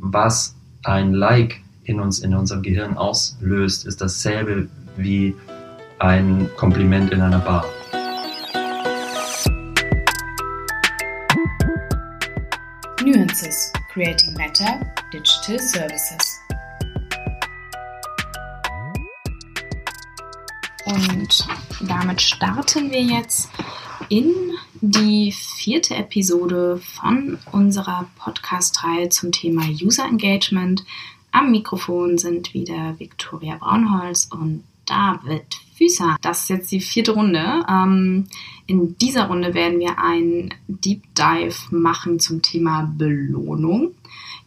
was ein Like in uns, in unserem Gehirn auslöst, ist dasselbe wie ein Kompliment in einer Bar. Nuances Creating Better Digital Services. Und damit starten wir jetzt in die vierte Episode von unserer Podcast-Reihe zum Thema User Engagement. Am Mikrofon sind wieder Viktoria Braunholz und David Füßer. Das ist jetzt die vierte Runde. Ähm, in dieser Runde werden wir einen Deep Dive machen zum Thema Belohnung.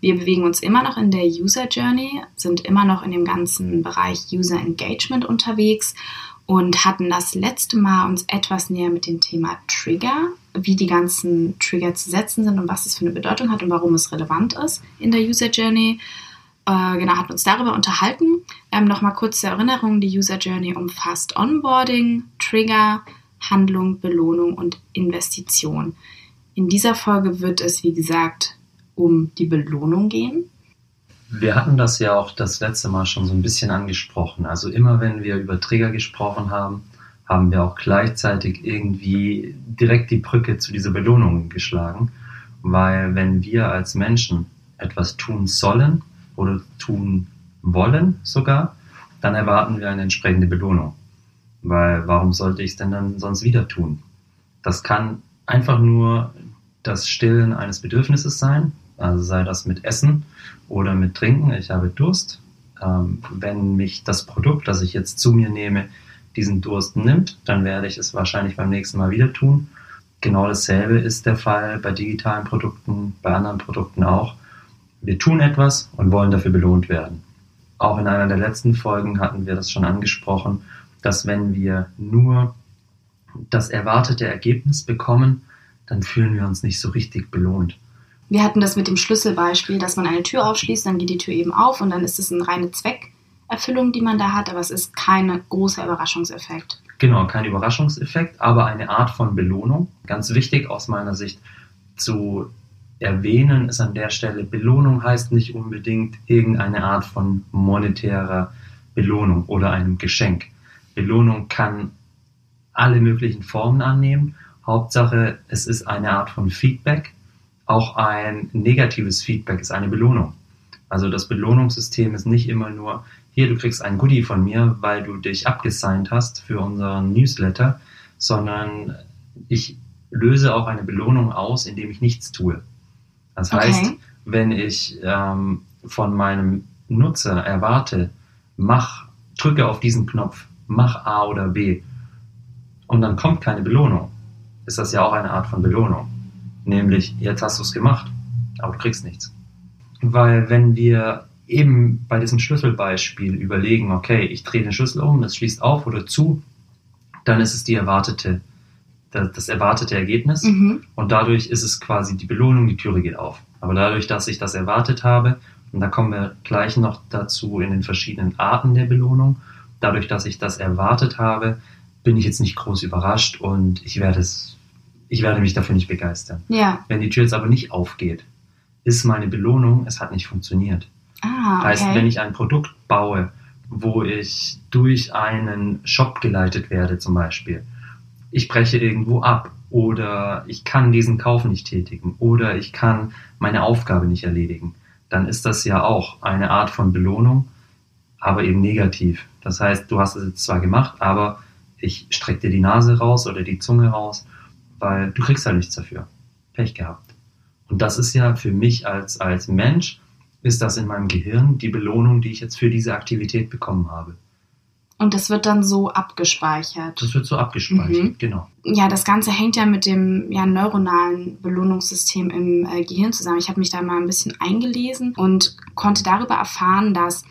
Wir bewegen uns immer noch in der User Journey, sind immer noch in dem ganzen Bereich User Engagement unterwegs und hatten das letzte Mal uns etwas näher mit dem Thema Trigger, wie die ganzen Trigger zu setzen sind und was es für eine Bedeutung hat und warum es relevant ist in der User Journey. Äh, genau, hatten uns darüber unterhalten. Ähm, Nochmal kurz zur Erinnerung, die User Journey umfasst Onboarding, Trigger, Handlung, Belohnung und Investition. In dieser Folge wird es, wie gesagt, um die Belohnung gehen. Wir hatten das ja auch das letzte Mal schon so ein bisschen angesprochen. Also immer wenn wir über Trigger gesprochen haben, haben wir auch gleichzeitig irgendwie direkt die Brücke zu dieser Belohnung geschlagen. Weil wenn wir als Menschen etwas tun sollen oder tun wollen sogar, dann erwarten wir eine entsprechende Belohnung. Weil warum sollte ich es denn dann sonst wieder tun? Das kann einfach nur das Stillen eines Bedürfnisses sein, also sei das mit Essen oder mit Trinken. Ich habe Durst. Ähm, wenn mich das Produkt, das ich jetzt zu mir nehme, diesen Durst nimmt, dann werde ich es wahrscheinlich beim nächsten Mal wieder tun. Genau dasselbe ist der Fall bei digitalen Produkten, bei anderen Produkten auch. Wir tun etwas und wollen dafür belohnt werden. Auch in einer der letzten Folgen hatten wir das schon angesprochen, dass wenn wir nur das erwartete Ergebnis bekommen, dann fühlen wir uns nicht so richtig belohnt. Wir hatten das mit dem Schlüsselbeispiel, dass man eine Tür aufschließt, dann geht die Tür eben auf und dann ist es eine reine Zweckerfüllung, die man da hat, aber es ist kein großer Überraschungseffekt. Genau, kein Überraschungseffekt, aber eine Art von Belohnung. Ganz wichtig aus meiner Sicht zu erwähnen ist an der Stelle, Belohnung heißt nicht unbedingt irgendeine Art von monetärer Belohnung oder einem Geschenk. Belohnung kann alle möglichen Formen annehmen. Hauptsache, es ist eine Art von Feedback, auch ein negatives Feedback ist eine Belohnung. Also das Belohnungssystem ist nicht immer nur, hier, du kriegst ein Goodie von mir, weil du dich abgesigned hast für unseren Newsletter, sondern ich löse auch eine Belohnung aus, indem ich nichts tue. Das okay. heißt, wenn ich ähm, von meinem Nutzer erwarte, mach, drücke auf diesen Knopf, mach A oder B, und dann kommt keine Belohnung, ist das ja auch eine Art von Belohnung. Nämlich, jetzt hast du es gemacht, aber du kriegst nichts. Weil wenn wir eben bei diesem Schlüsselbeispiel überlegen, okay, ich drehe den Schlüssel um, das schließt auf oder zu, dann ist es die erwartete, das erwartete Ergebnis mhm. und dadurch ist es quasi die Belohnung, die Türe geht auf. Aber dadurch, dass ich das erwartet habe, und da kommen wir gleich noch dazu in den verschiedenen Arten der Belohnung, dadurch, dass ich das erwartet habe, bin ich jetzt nicht groß überrascht und ich werde es ich werde mich dafür nicht begeistern. Ja. Wenn die Tür jetzt aber nicht aufgeht, ist meine Belohnung, es hat nicht funktioniert. Ah, okay. Heißt, wenn ich ein Produkt baue, wo ich durch einen Shop geleitet werde zum Beispiel, ich breche irgendwo ab oder ich kann diesen Kauf nicht tätigen oder ich kann meine Aufgabe nicht erledigen, dann ist das ja auch eine Art von Belohnung, aber eben negativ. Das heißt, du hast es jetzt zwar gemacht, aber ich strecke dir die Nase raus oder die Zunge raus weil du kriegst halt nichts dafür. Pech gehabt. Und das ist ja für mich als, als Mensch, ist das in meinem Gehirn die Belohnung, die ich jetzt für diese Aktivität bekommen habe. Und das wird dann so abgespeichert. Das wird so abgespeichert, mhm. genau. Ja, das Ganze hängt ja mit dem ja, neuronalen Belohnungssystem im äh, Gehirn zusammen. Ich habe mich da mal ein bisschen eingelesen und konnte darüber erfahren, dass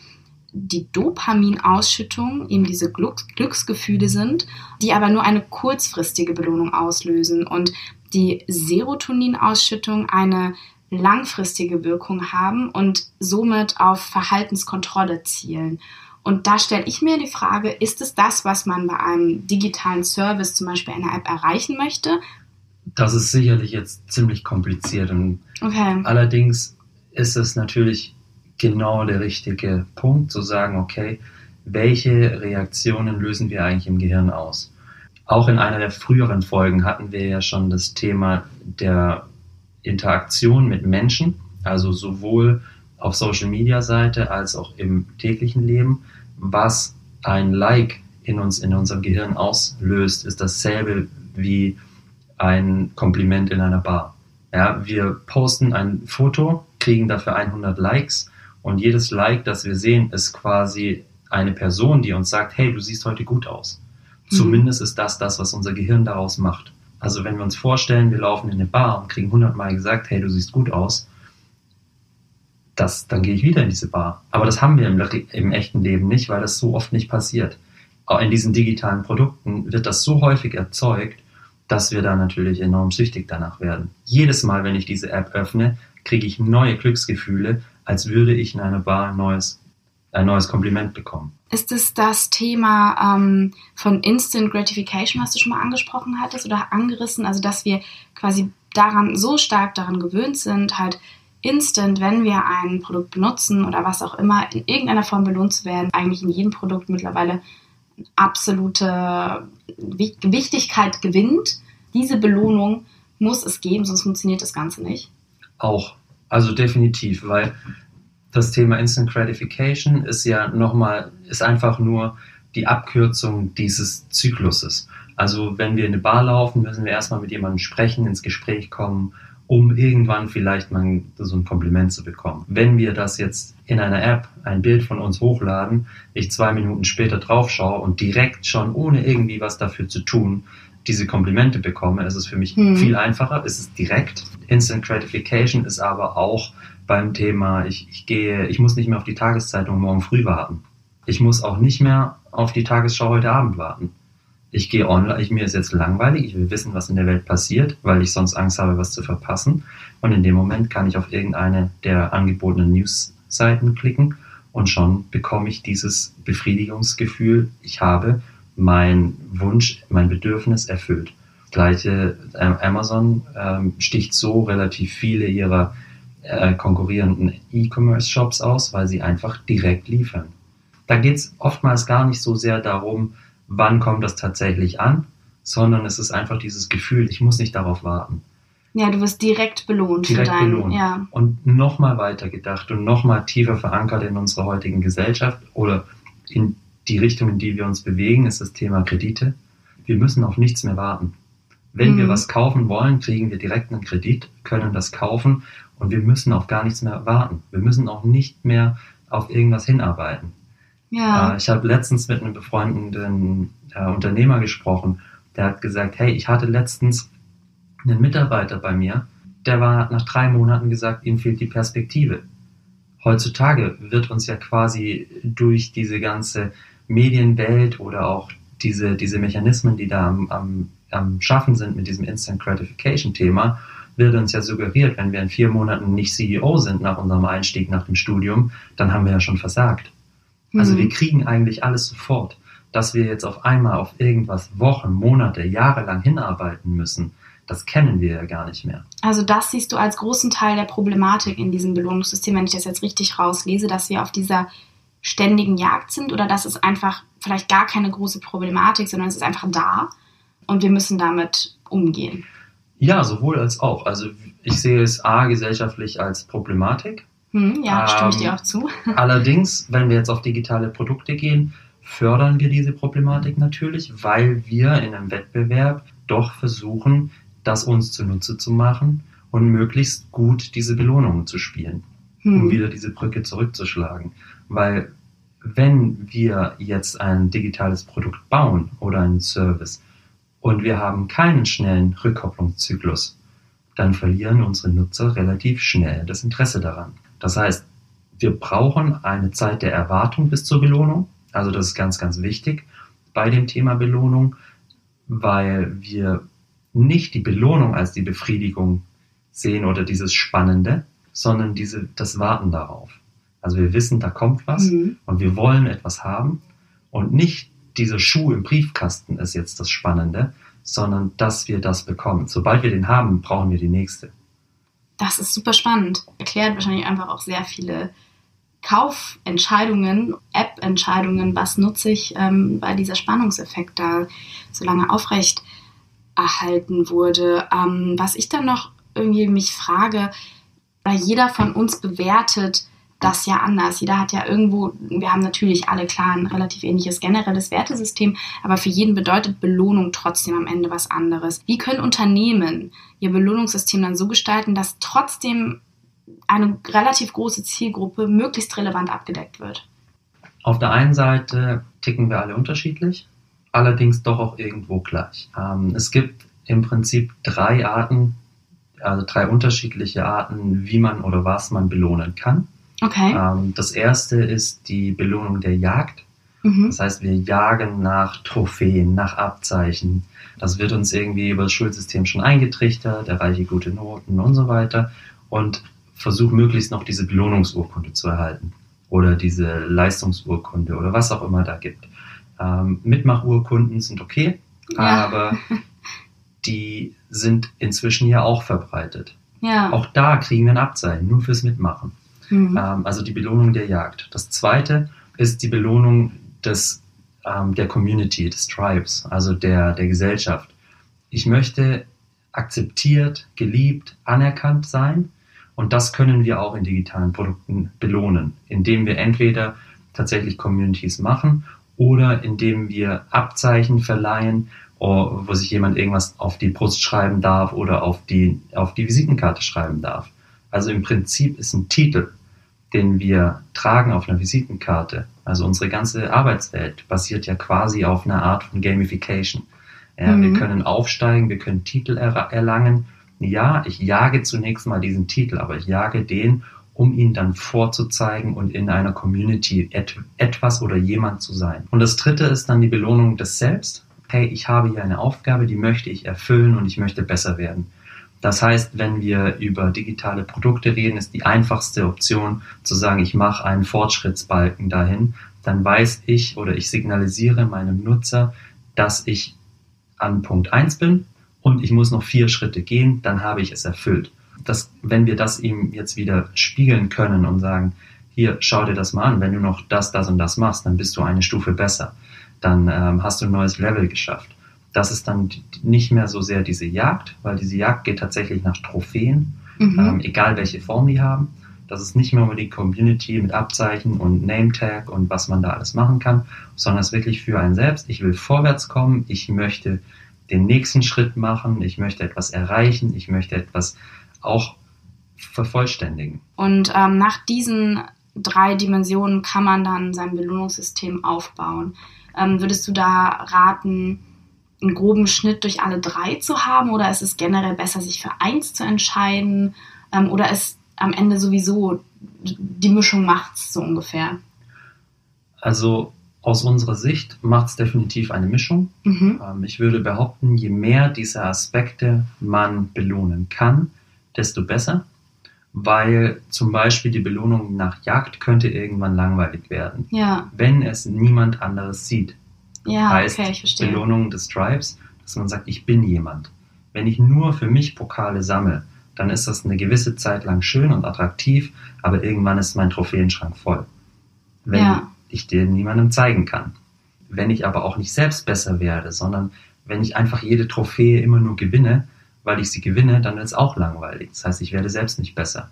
die Dopaminausschüttung eben diese Glücksgefühle sind, die aber nur eine kurzfristige Belohnung auslösen und die Serotoninausschüttung eine langfristige Wirkung haben und somit auf Verhaltenskontrolle zielen. Und da stelle ich mir die Frage, ist es das, was man bei einem digitalen Service, zum Beispiel einer App, erreichen möchte? Das ist sicherlich jetzt ziemlich kompliziert. Okay. Allerdings ist es natürlich genau der richtige Punkt zu sagen, okay, welche Reaktionen lösen wir eigentlich im Gehirn aus? Auch in einer der früheren Folgen hatten wir ja schon das Thema der Interaktion mit Menschen, also sowohl auf Social Media Seite als auch im täglichen Leben. Was ein Like in uns, in unserem Gehirn auslöst, ist dasselbe wie ein Kompliment in einer Bar. Ja, wir posten ein Foto, kriegen dafür 100 Likes und jedes Like, das wir sehen, ist quasi eine Person, die uns sagt, hey, du siehst heute gut aus. Mhm. Zumindest ist das das, was unser Gehirn daraus macht. Also wenn wir uns vorstellen, wir laufen in eine Bar und kriegen 100 Mal gesagt, hey, du siehst gut aus, das, dann gehe ich wieder in diese Bar. Aber das haben wir im, im echten Leben nicht, weil das so oft nicht passiert. Auch in diesen digitalen Produkten wird das so häufig erzeugt, dass wir da natürlich enorm süchtig danach werden. Jedes Mal, wenn ich diese App öffne, kriege ich neue Glücksgefühle, als würde ich in einer Bar ein neues, ein neues Kompliment bekommen. Ist es das Thema ähm, von Instant Gratification, was du schon mal angesprochen hattest oder angerissen? Also, dass wir quasi daran so stark daran gewöhnt sind, halt instant, wenn wir ein Produkt benutzen oder was auch immer, in irgendeiner Form belohnt zu werden, eigentlich in jedem Produkt mittlerweile absolute Wichtigkeit gewinnt. Diese Belohnung muss es geben, sonst funktioniert das Ganze nicht. Auch, also definitiv, weil das Thema Instant Gratification ist ja nochmal, ist einfach nur die Abkürzung dieses Zykluses. Also wenn wir in eine Bar laufen, müssen wir erstmal mit jemandem sprechen, ins Gespräch kommen um irgendwann vielleicht mal so ein Kompliment zu bekommen. Wenn wir das jetzt in einer App, ein Bild von uns hochladen, ich zwei Minuten später drauf schaue und direkt schon, ohne irgendwie was dafür zu tun, diese Komplimente bekomme, ist es für mich mhm. viel einfacher, ist es direkt. Instant Gratification ist aber auch beim Thema, ich, ich gehe, ich muss nicht mehr auf die Tageszeitung morgen früh warten. Ich muss auch nicht mehr auf die Tagesschau heute Abend warten ich gehe online, ich, mir ist jetzt langweilig, ich will wissen, was in der Welt passiert, weil ich sonst Angst habe, was zu verpassen. Und in dem Moment kann ich auf irgendeine der angebotenen News-Seiten klicken und schon bekomme ich dieses Befriedigungsgefühl, ich habe mein Wunsch, mein Bedürfnis erfüllt. Gleiche äh, Amazon ähm, sticht so relativ viele ihrer äh, konkurrierenden E-Commerce-Shops aus, weil sie einfach direkt liefern. Da geht es oftmals gar nicht so sehr darum, wann kommt das tatsächlich an, sondern es ist einfach dieses Gefühl, ich muss nicht darauf warten. Ja, du wirst direkt belohnt direkt für deinen, belohnt. Ja. Und nochmal weiter gedacht und nochmal tiefer verankert in unserer heutigen Gesellschaft oder in die Richtung, in die wir uns bewegen, ist das Thema Kredite. Wir müssen auf nichts mehr warten. Wenn mhm. wir was kaufen wollen, kriegen wir direkt einen Kredit, können das kaufen und wir müssen auf gar nichts mehr warten. Wir müssen auch nicht mehr auf irgendwas hinarbeiten. Ja. Äh, ich habe letztens mit einem befreundeten äh, Unternehmer gesprochen, der hat gesagt, hey, ich hatte letztens einen Mitarbeiter bei mir, der war nach drei Monaten gesagt, ihm fehlt die Perspektive. Heutzutage wird uns ja quasi durch diese ganze Medienwelt oder auch diese, diese Mechanismen, die da am, am, am Schaffen sind mit diesem Instant Gratification Thema, wird uns ja suggeriert, wenn wir in vier Monaten nicht CEO sind nach unserem Einstieg nach dem Studium, dann haben wir ja schon versagt. Also wir mhm. kriegen eigentlich alles sofort. Dass wir jetzt auf einmal auf irgendwas Wochen, Monate, Jahre lang hinarbeiten müssen, das kennen wir ja gar nicht mehr. Also das siehst du als großen Teil der Problematik in diesem Belohnungssystem, wenn ich das jetzt richtig rauslese, dass wir auf dieser ständigen Jagd sind oder dass es einfach vielleicht gar keine große Problematik, sondern es ist einfach da und wir müssen damit umgehen. Ja, sowohl als auch. Also ich sehe es A gesellschaftlich als Problematik, hm, ja, stimme ich dir ähm, auch zu. allerdings, wenn wir jetzt auf digitale Produkte gehen, fördern wir diese Problematik natürlich, weil wir in einem Wettbewerb doch versuchen, das uns zunutze zu machen und möglichst gut diese Belohnungen zu spielen. Um wieder diese Brücke zurückzuschlagen. Weil wenn wir jetzt ein digitales Produkt bauen oder einen Service und wir haben keinen schnellen Rückkopplungszyklus, dann verlieren unsere Nutzer relativ schnell das Interesse daran. Das heißt, wir brauchen eine Zeit der Erwartung bis zur Belohnung. Also das ist ganz, ganz wichtig bei dem Thema Belohnung, weil wir nicht die Belohnung als die Befriedigung sehen oder dieses Spannende, sondern diese, das Warten darauf. Also wir wissen, da kommt was mhm. und wir wollen etwas haben und nicht dieser Schuh im Briefkasten ist jetzt das Spannende, sondern dass wir das bekommen. Sobald wir den haben, brauchen wir die nächste. Das ist super spannend. Erklärt wahrscheinlich einfach auch sehr viele Kaufentscheidungen, App-Entscheidungen, was nutze ich, ähm, weil dieser Spannungseffekt da so lange aufrecht erhalten wurde. Ähm, was ich dann noch irgendwie mich frage, weil jeder von uns bewertet das ja anders. Jeder hat ja irgendwo, wir haben natürlich alle klar ein relativ ähnliches generelles Wertesystem, aber für jeden bedeutet Belohnung trotzdem am Ende was anderes. Wie können Unternehmen ihr Belohnungssystem dann so gestalten, dass trotzdem eine relativ große Zielgruppe möglichst relevant abgedeckt wird. Auf der einen Seite ticken wir alle unterschiedlich, allerdings doch auch irgendwo gleich. Ähm, es gibt im Prinzip drei Arten, also drei unterschiedliche Arten, wie man oder was man belohnen kann. Okay. Ähm, das erste ist die Belohnung der Jagd. Mhm. Das heißt, wir jagen nach Trophäen, nach Abzeichen. Das wird uns irgendwie über das Schulsystem schon eingetrichtert, erreiche gute Noten und so weiter. Und versuche möglichst noch diese Belohnungsurkunde zu erhalten oder diese Leistungsurkunde oder was auch immer da gibt. Ähm, Mitmachurkunden sind okay, ja. aber die sind inzwischen ja auch verbreitet. Ja. Auch da kriegen wir ein Abzeichen, nur fürs Mitmachen. Mhm. Ähm, also die Belohnung der Jagd. Das zweite ist die Belohnung des, ähm, der Community, des Tribes, also der, der Gesellschaft. Ich möchte akzeptiert, geliebt, anerkannt sein und das können wir auch in digitalen Produkten belohnen, indem wir entweder tatsächlich Communities machen oder indem wir Abzeichen verleihen, wo sich jemand irgendwas auf die Brust schreiben darf oder auf die, auf die Visitenkarte schreiben darf. Also im Prinzip ist ein Titel, den wir tragen auf einer Visitenkarte, also unsere ganze Arbeitswelt basiert ja quasi auf einer Art von Gamification. Ja, mhm. Wir können aufsteigen, wir können Titel erlangen ja, ich jage zunächst mal diesen Titel, aber ich jage den, um ihn dann vorzuzeigen und in einer Community et etwas oder jemand zu sein. Und das dritte ist dann die Belohnung des Selbst. Hey, ich habe hier eine Aufgabe, die möchte ich erfüllen und ich möchte besser werden. Das heißt, wenn wir über digitale Produkte reden, ist die einfachste Option zu sagen, ich mache einen Fortschrittsbalken dahin. Dann weiß ich oder ich signalisiere meinem Nutzer, dass ich an Punkt 1 bin und ich muss noch vier Schritte gehen, dann habe ich es erfüllt. Das, wenn wir das ihm jetzt wieder spiegeln können und sagen, hier, schau dir das mal an, wenn du noch das, das und das machst, dann bist du eine Stufe besser. Dann ähm, hast du ein neues Level geschafft. Das ist dann nicht mehr so sehr diese Jagd, weil diese Jagd geht tatsächlich nach Trophäen, mhm. ähm, egal welche Form die haben. Das ist nicht mehr die Community mit Abzeichen und Name-Tag und was man da alles machen kann, sondern es ist wirklich für einen selbst. Ich will vorwärts kommen, ich möchte den nächsten Schritt machen, ich möchte etwas erreichen, ich möchte etwas auch vervollständigen. Und ähm, nach diesen drei Dimensionen kann man dann sein Belohnungssystem aufbauen. Ähm, würdest du da raten, einen groben Schnitt durch alle drei zu haben oder ist es generell besser, sich für eins zu entscheiden ähm, oder ist am Ende sowieso die Mischung macht's so ungefähr? Also aus unserer Sicht macht es definitiv eine Mischung. Mhm. Ähm, ich würde behaupten, je mehr dieser Aspekte man belohnen kann, desto besser, weil zum Beispiel die Belohnung nach Jagd könnte irgendwann langweilig werden, ja. wenn es niemand anderes sieht. Ja, heißt okay, ich verstehe. Belohnung des Tribes, dass man sagt, ich bin jemand. Wenn ich nur für mich Pokale sammle, dann ist das eine gewisse Zeit lang schön und attraktiv, aber irgendwann ist mein Trophäenschrank voll. Wenn ja ich dir niemandem zeigen kann. Wenn ich aber auch nicht selbst besser werde, sondern wenn ich einfach jede Trophäe immer nur gewinne, weil ich sie gewinne, dann wird es auch langweilig. Das heißt, ich werde selbst nicht besser.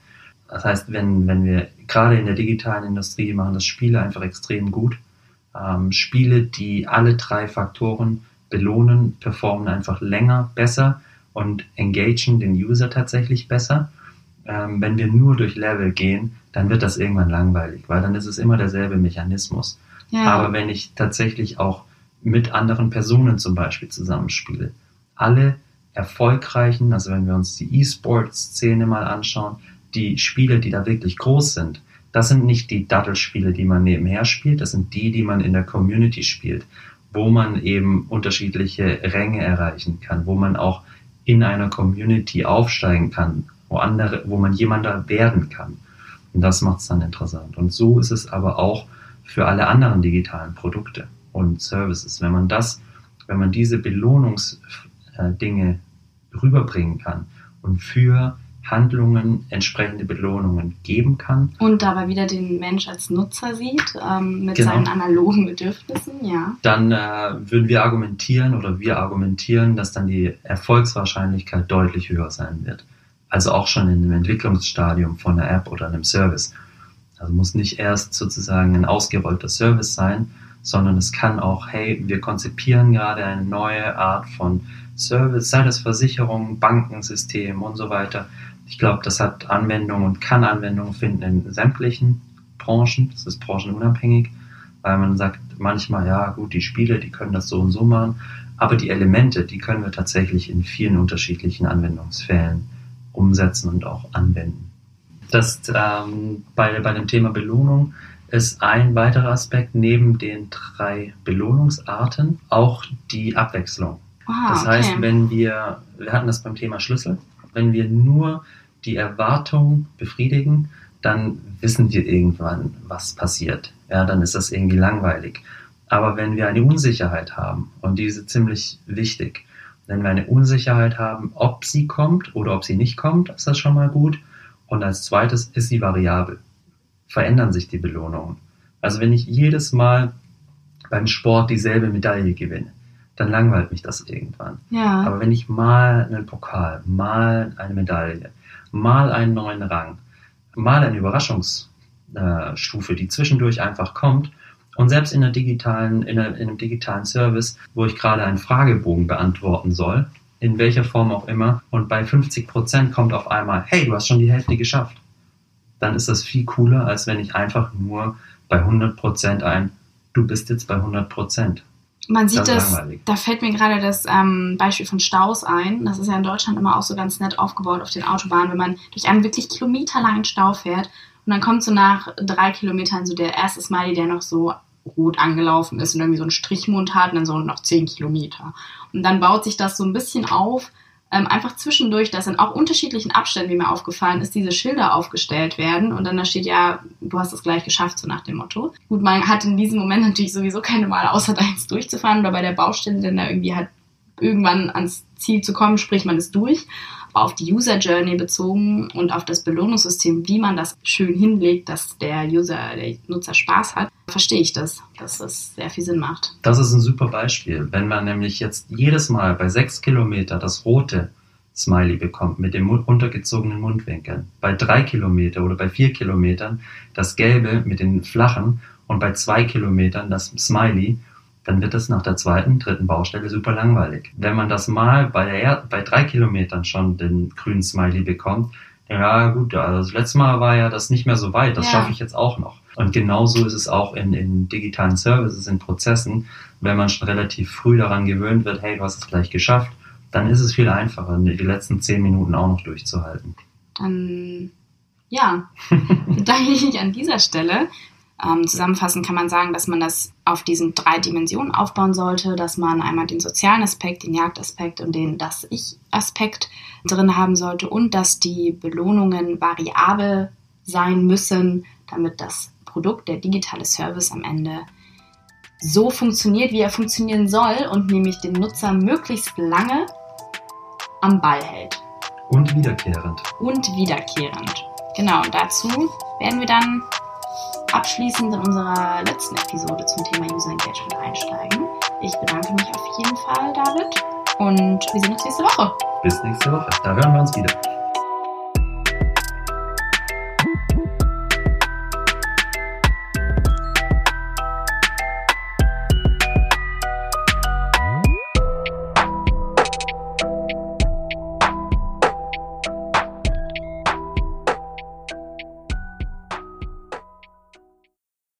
Das heißt, wenn, wenn wir gerade in der digitalen Industrie machen das Spiele einfach extrem gut. Ähm, Spiele, die alle drei Faktoren belohnen, performen einfach länger besser und engagen den User tatsächlich besser. Ähm, wenn wir nur durch Level gehen, dann wird das irgendwann langweilig, weil dann ist es immer derselbe Mechanismus. Ja. Aber wenn ich tatsächlich auch mit anderen Personen zum Beispiel zusammenspiele, alle erfolgreichen, also wenn wir uns die E-Sports-Szene mal anschauen, die Spiele, die da wirklich groß sind, das sind nicht die Dattelspiele, die man nebenher spielt, das sind die, die man in der Community spielt, wo man eben unterschiedliche Ränge erreichen kann, wo man auch in einer Community aufsteigen kann, wo andere, wo man jemanden werden kann. Und das macht es dann interessant. Und so ist es aber auch für alle anderen digitalen Produkte und Services. Wenn man das, wenn man diese Belohnungsdinge rüberbringen kann und für Handlungen entsprechende Belohnungen geben kann. Und dabei wieder den Mensch als Nutzer sieht, ähm, mit genau. seinen analogen Bedürfnissen, ja. Dann äh, würden wir argumentieren oder wir argumentieren, dass dann die Erfolgswahrscheinlichkeit deutlich höher sein wird. Also auch schon in dem Entwicklungsstadium von einer App oder einem Service. Also muss nicht erst sozusagen ein ausgerollter Service sein, sondern es kann auch, hey, wir konzipieren gerade eine neue Art von Service, sei das Versicherung, Bankensystem und so weiter. Ich glaube, das hat Anwendung und kann Anwendung finden in sämtlichen Branchen. Das ist branchenunabhängig, weil man sagt manchmal, ja gut, die Spiele, die können das so und so machen, aber die Elemente, die können wir tatsächlich in vielen unterschiedlichen Anwendungsfällen umsetzen und auch anwenden. Das ähm, bei, bei dem Thema Belohnung ist ein weiterer Aspekt neben den drei Belohnungsarten auch die Abwechslung. Ah, das heißt, okay. wenn wir, wir hatten das beim Thema Schlüssel, wenn wir nur die Erwartung befriedigen, dann wissen wir irgendwann, was passiert. Ja, dann ist das irgendwie langweilig. Aber wenn wir eine Unsicherheit haben, und diese ziemlich wichtig, wenn wir eine Unsicherheit haben, ob sie kommt oder ob sie nicht kommt, ist das schon mal gut. Und als zweites ist sie variabel. Verändern sich die Belohnungen. Also wenn ich jedes Mal beim Sport dieselbe Medaille gewinne, dann langweilt mich das irgendwann. Ja. Aber wenn ich mal einen Pokal, mal eine Medaille, mal einen neuen Rang, mal eine Überraschungsstufe, die zwischendurch einfach kommt, und selbst in, einer digitalen, in, einer, in einem digitalen Service, wo ich gerade einen Fragebogen beantworten soll, in welcher Form auch immer, und bei 50 Prozent kommt auf einmal, hey, du hast schon die Hälfte geschafft, dann ist das viel cooler, als wenn ich einfach nur bei 100 Prozent ein, du bist jetzt bei 100%. Prozent. Man sieht das, da fällt mir gerade das ähm, Beispiel von Staus ein. Das ist ja in Deutschland immer auch so ganz nett aufgebaut auf den Autobahnen, wenn man durch einen wirklich kilometerlangen Stau fährt und dann kommt so nach drei Kilometern so der erste Smiley, der noch so rot angelaufen ist und irgendwie so einen Strichmund hat und dann so noch zehn Kilometer. Und dann baut sich das so ein bisschen auf, ähm, einfach zwischendurch, dass in auch unterschiedlichen Abständen, wie mir aufgefallen ist, diese Schilder aufgestellt werden. Und dann da steht ja, du hast es gleich geschafft, so nach dem Motto. Gut, man hat in diesem Moment natürlich sowieso keine Wahl, außer da jetzt durchzufahren. Oder bei der Baustelle dann da irgendwie halt irgendwann ans Ziel zu kommen, sprich man ist durch auf die User Journey bezogen und auf das Belohnungssystem, wie man das schön hinlegt, dass der User, der Nutzer Spaß hat, verstehe ich das, dass das sehr viel Sinn macht. Das ist ein super Beispiel. Wenn man nämlich jetzt jedes Mal bei sechs Kilometer das rote Smiley bekommt mit dem untergezogenen Mundwinkel, bei drei Kilometer oder bei vier Kilometern das gelbe mit den flachen und bei zwei Kilometern das Smiley dann wird es nach der zweiten, dritten Baustelle super langweilig. Wenn man das mal bei, der, bei drei Kilometern schon den grünen Smiley bekommt, ja gut, also das letzte Mal war ja das nicht mehr so weit, das ja. schaffe ich jetzt auch noch. Und genauso ist es auch in, in digitalen Services, in Prozessen, wenn man schon relativ früh daran gewöhnt wird, hey, du hast es gleich geschafft, dann ist es viel einfacher, die letzten zehn Minuten auch noch durchzuhalten. Dann ja, danke ich an dieser Stelle ähm, zusammenfassend kann man sagen, dass man das auf diesen drei Dimensionen aufbauen sollte, dass man einmal den sozialen Aspekt, den Jagdaspekt und den das Ich-Aspekt drin haben sollte und dass die Belohnungen variabel sein müssen, damit das Produkt, der digitale Service am Ende so funktioniert, wie er funktionieren soll und nämlich den Nutzer möglichst lange am Ball hält. Und wiederkehrend. Und wiederkehrend. Genau, und dazu werden wir dann abschließend in unserer letzten Episode zum Thema User Engagement einsteigen. Ich bedanke mich auf jeden Fall, David, und wir sehen uns nächste Woche. Bis nächste Woche. Da hören wir uns wieder.